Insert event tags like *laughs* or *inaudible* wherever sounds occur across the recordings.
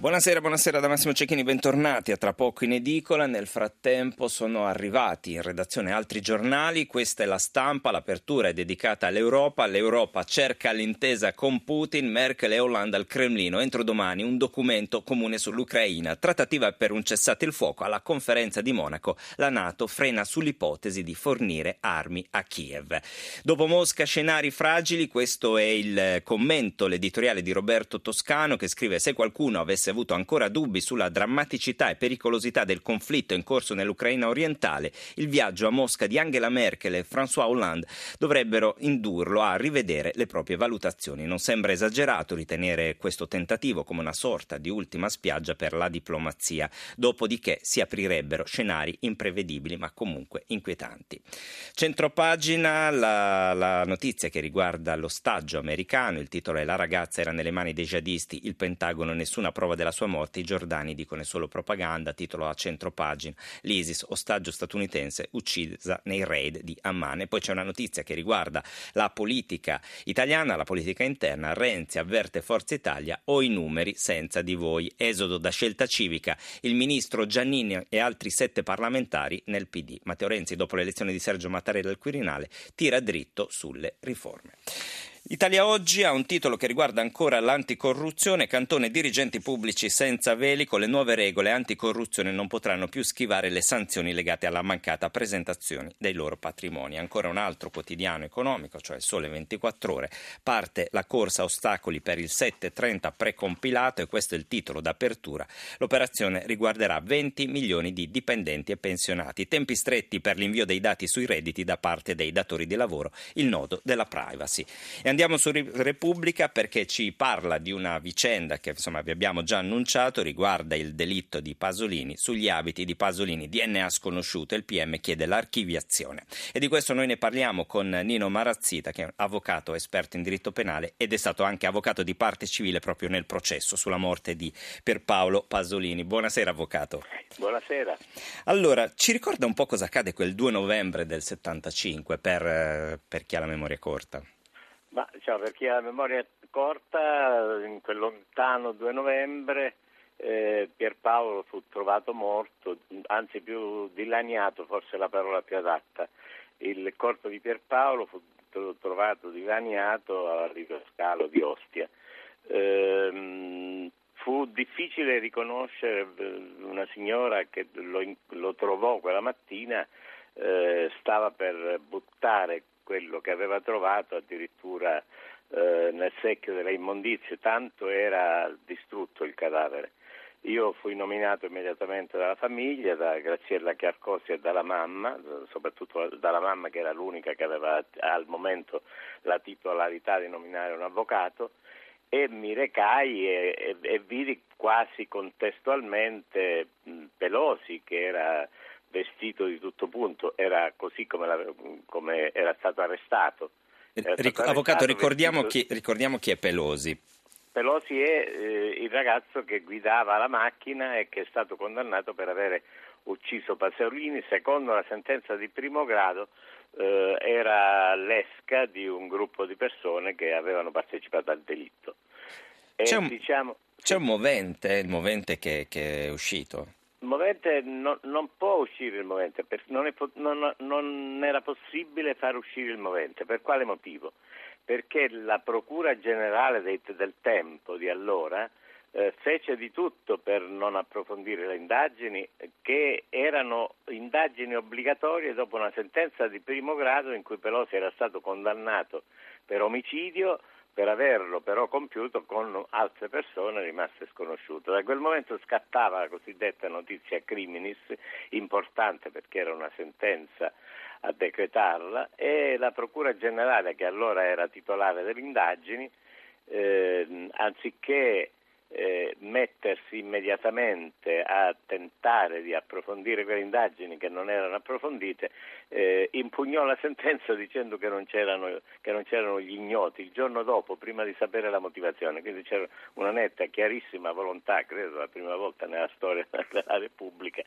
Buonasera, buonasera da Massimo Cecchini, bentornati a Tra poco in edicola. Nel frattempo sono arrivati in redazione altri giornali, questa è la stampa, l'apertura è dedicata all'Europa, l'Europa cerca l'intesa con Putin, Merkel e Hollande al Cremlino. Entro domani un documento comune sull'Ucraina, trattativa per un cessate il fuoco. Alla conferenza di Monaco la Nato frena sull'ipotesi di fornire armi a Kiev. Dopo Mosca scenari fragili, questo è il commento, l'editoriale di Roberto Toscano che scrive se qualcuno avesse avesse avuto ancora dubbi sulla drammaticità e pericolosità del conflitto in corso nell'Ucraina orientale, il viaggio a Mosca di Angela Merkel e François Hollande dovrebbero indurlo a rivedere le proprie valutazioni. Non sembra esagerato ritenere questo tentativo come una sorta di ultima spiaggia per la diplomazia, dopodiché si aprirebbero scenari imprevedibili ma comunque inquietanti. Centropagina la, la notizia che riguarda l'ostaggio americano, il titolo è La ragazza era nelle mani dei jihadisti, il Pentagono nessuna prova della sua morte, i giordani dicono è solo propaganda, titolo a centropagina, l'ISIS, ostaggio statunitense, uccisa nei raid di Amman. E poi c'è una notizia che riguarda la politica italiana, la politica interna, Renzi avverte Forza Italia o i numeri senza di voi, esodo da scelta civica, il ministro Giannini e altri sette parlamentari nel PD. Matteo Renzi, dopo l'elezione di Sergio Mattarella al Quirinale, tira dritto sulle riforme. Italia Oggi ha un titolo che riguarda ancora l'anticorruzione, cantone dirigenti pubblici senza veli con le nuove regole anticorruzione non potranno più schivare le sanzioni legate alla mancata presentazione dei loro patrimoni. Ancora un altro quotidiano economico, cioè Sole 24 ore, parte la corsa ostacoli per il 730 precompilato e questo è il titolo d'apertura. L'operazione riguarderà 20 milioni di dipendenti e pensionati, tempi stretti per l'invio dei dati sui redditi da parte dei datori di lavoro, il nodo della privacy. E Andiamo su Repubblica perché ci parla di una vicenda che insomma, vi abbiamo già annunciato, riguarda il delitto di Pasolini. Sugli abiti di Pasolini, DNA sconosciuto, il PM chiede l'archiviazione. E di questo noi ne parliamo con Nino Marazzita, che è un avvocato esperto in diritto penale ed è stato anche avvocato di parte civile proprio nel processo sulla morte di Pierpaolo Pasolini. Buonasera, avvocato. Buonasera. Allora, ci ricorda un po' cosa accade quel 2 novembre del 75 per, eh, per chi ha la memoria corta? Ma diciamo, per chi ha la memoria corta, in quel lontano 2 novembre eh, Pierpaolo fu trovato morto, anzi più dilaniato, forse la parola più adatta. Il corpo di Pierpaolo fu trovato dilaniato al scalo di Ostia. Eh, fu difficile riconoscere eh, una signora che lo, lo trovò quella mattina, eh, stava per buttare quello che aveva trovato addirittura eh, nel secchio delle immondizie, tanto era distrutto il cadavere. Io fui nominato immediatamente dalla famiglia, da Graziella Chiarcosi e dalla mamma, soprattutto dalla mamma che era l'unica che aveva al momento la titolarità di nominare un avvocato e mi recai e, e, e vidi quasi contestualmente Pelosi che era vestito di tutto punto, era così come, la, come era stato arrestato. Era Ric- stato avvocato, ricordiamo, chi, ricordiamo, chi, è Pelosi. Pelosi è eh, il ragazzo che guidava la macchina e che è stato condannato per avere ucciso Pasolini, secondo la sentenza di primo grado eh, era l'esca di un gruppo di persone che avevano partecipato al delitto. E, c'è, un, diciamo, c'è un movente, il movente che, che è uscito? Il movente no, non può uscire il movente, non, è, non, non, era possibile far uscire il movente. Per quale motivo? Perché la Procura Generale dei, del tempo di allora eh, fece di tutto per non approfondire le indagini, che erano indagini obbligatorie dopo una sentenza di primo grado in cui Pelosi era stato condannato per omicidio per averlo però compiuto con altre persone rimaste sconosciute. Da quel momento scattava la cosiddetta notizia criminis, importante perché era una sentenza a decretarla, e la Procura Generale, che allora era titolare delle indagini, eh, anziché eh, mettersi immediatamente a tentare di approfondire quelle indagini che non erano approfondite, eh, impugnò la sentenza dicendo che non, che non, c'erano, gli ignoti il giorno dopo, prima di sapere la motivazione. Quindi c'era una netta, chiarissima volontà, credo la prima volta nella storia *laughs* della Repubblica,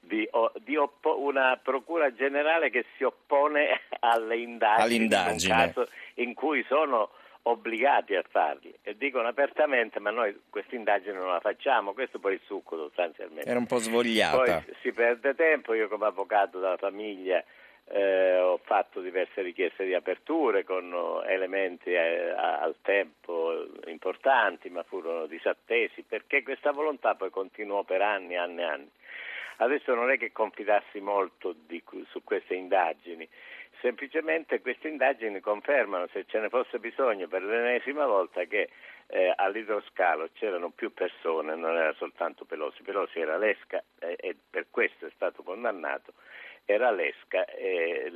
di, di oppo- una procura generale che si oppone alle indagini. In un caso in cui sono obbligati a farli e dicono apertamente ma noi questa indagine non la facciamo, questo poi è il succo sostanzialmente. Era un po' svogliata. Poi si perde tempo, io come avvocato della famiglia eh, ho fatto diverse richieste di aperture con elementi eh, al tempo importanti ma furono disattesi perché questa volontà poi continuò per anni, anni e anni. Adesso non è che confidassi molto di, su queste indagini, semplicemente queste indagini confermano, se ce ne fosse bisogno per l'ennesima volta, che eh, all'idroscalo c'erano più persone, non era soltanto Pelosi, Pelosi era l'esca eh, e per questo è stato condannato era Lesca e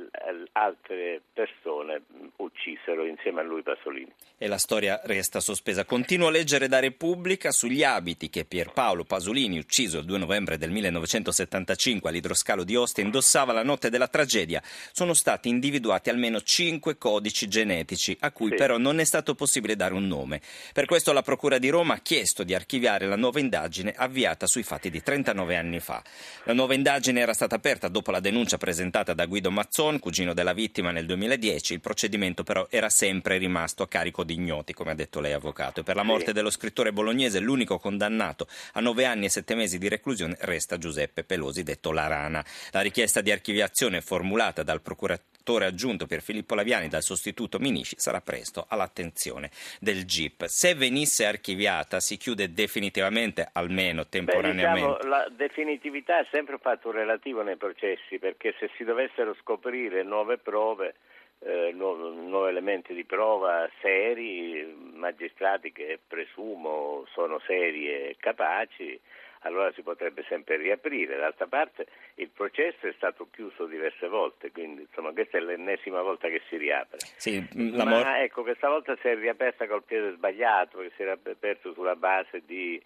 altre persone uccisero insieme a lui Pasolini. E la storia resta sospesa. Continuo a leggere da Repubblica sugli abiti che Pierpaolo Pasolini, ucciso il 2 novembre del 1975 all'idroscalo di Ostia, indossava la notte della tragedia. Sono stati individuati almeno cinque codici genetici, a cui sì. però non è stato possibile dare un nome. Per questo la Procura di Roma ha chiesto di archiviare la nuova indagine avviata sui fatti di 39 anni fa. La nuova indagine era stata aperta dopo la denuncia denuncia presentata da Guido Mazzon, cugino della vittima nel 2010. Il procedimento però era sempre rimasto a carico di ignoti, come ha detto lei avvocato. E per la morte dello scrittore bolognese l'unico condannato a nove anni e sette mesi di reclusione resta Giuseppe Pelosi, detto La Rana. La richiesta di archiviazione formulata dal procuratore aggiunto per Filippo Laviani dal sostituto Minisci sarà presto all'attenzione del GIP. Se venisse archiviata si chiude definitivamente, almeno temporaneamente. Beh, diciamo, la definitività è sempre un fatto relativo nei processi perché se si dovessero scoprire nuove prove eh, nuovi elementi di prova seri, magistrati che presumo sono seri e capaci, allora si potrebbe sempre riaprire. D'altra parte il processo è stato chiuso diverse volte, quindi insomma questa è l'ennesima volta che si riapre. Sì, Ma mor- ecco, questa volta si è riaperta col piede sbagliato, perché si era aperto sulla base di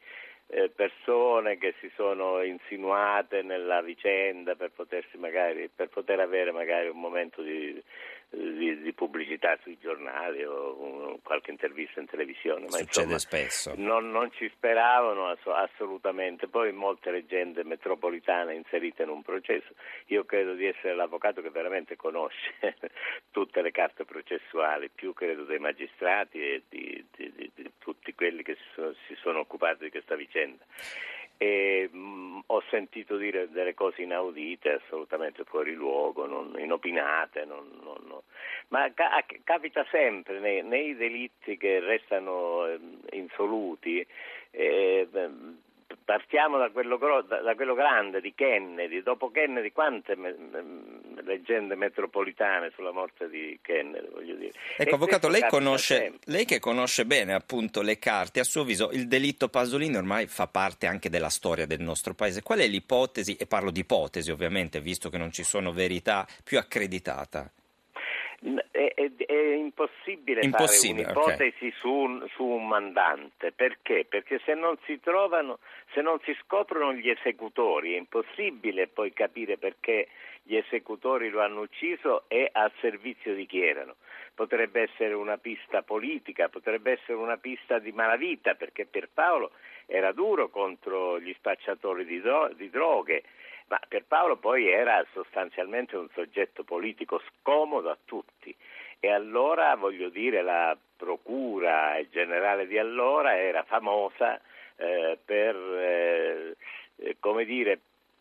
persone che si sono insinuate nella vicenda per, magari, per poter avere magari un momento di di, di, pubblicità sui giornali o qualche intervista in televisione. Ma Succede insomma, spesso. Non, non, ci speravano ass- assolutamente. Poi molte leggende metropolitane inserite in un processo. Io credo di essere l'avvocato che veramente conosce *laughs* tutte le carte processuali, più credo dei magistrati e di, di, di tutti quelli che si sono, si sono occupati di questa vicenda e mh, mm, ho sentito dire delle cose inaudite, assolutamente fuori luogo, non, inopinate, non, non, ma ca- capita sempre nei, nei, delitti che restano eh, insoluti. Eh, partiamo da quello, da quello, grande di Kennedy, dopo Kennedy quante me, me, leggende metropolitane sulla morte di Kennedy. Ecco, avvocato, lei, conosce, lei, che conosce bene appunto le carte, a suo avviso il delitto Pasolini ormai fa parte anche della storia del nostro paese. Qual è l'ipotesi, e parlo di ipotesi ovviamente, visto che non ci sono verità, più accreditata? È, è, è impossibile, impossibile, fare un'ipotesi okay. su, un, su, un, mandante, perché? Perché se non si trovano, se non si scoprono gli esecutori, è impossibile poi capire perché gli esecutori lo hanno ucciso e al servizio di chi erano. Potrebbe essere una pista politica, potrebbe essere una pista di malavita, perché per Paolo era duro contro gli spacciatori di, dro- di droghe ma per Paolo poi era sostanzialmente un soggetto politico scomodo a tutti. E allora voglio dire la procura generale di allora era famosa eh, per, eh, come dire,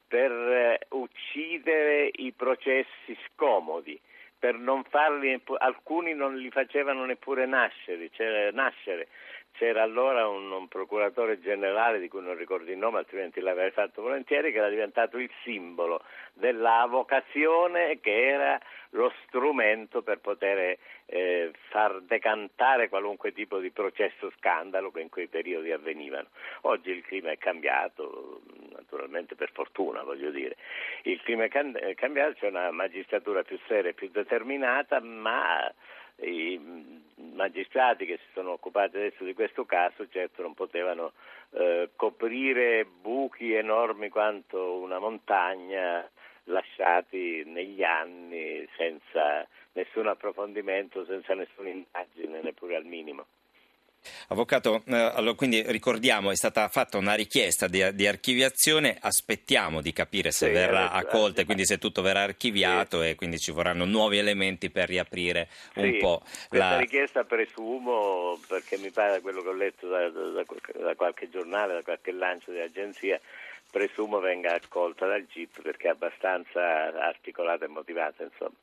per eh, uccidere i processi scomodi per non farli, alcuni non li facevano neppure nascere, cioè, nascere c'era allora un, un, procuratore generale di cui non ricordo il nome, altrimenti l'avrei fatto volentieri, che era diventato il simbolo della vocazione che era lo strumento per poter eh, far decantare qualunque tipo di processo scandalo che in quei periodi avvenivano. Oggi il clima è cambiato, naturalmente per fortuna voglio dire, il clima è cambiato, c'è una magistratura più seria e più determinata, ma i magistrati che si sono occupati adesso di questo caso certo non potevano eh, coprire buchi enormi quanto una montagna lasciati negli anni senza nessun approfondimento, senza nessuna indagine, neppure al minimo. Avvocato, eh, allora, quindi ricordiamo, è stata fatta una richiesta di, di archiviazione, aspettiamo di capire se Sì, verrà accolta e quindi se tutto verrà archiviato e quindi ci vorranno nuovi elementi per riaprire un Sì, po' questa la... richiesta presumo, perché mi pare da quello che ho letto da, da- da qualche giornale, da qualche lancio di agenzia, presumo venga accolta dal GIP perché è abbastanza articolata e motivata, insomma.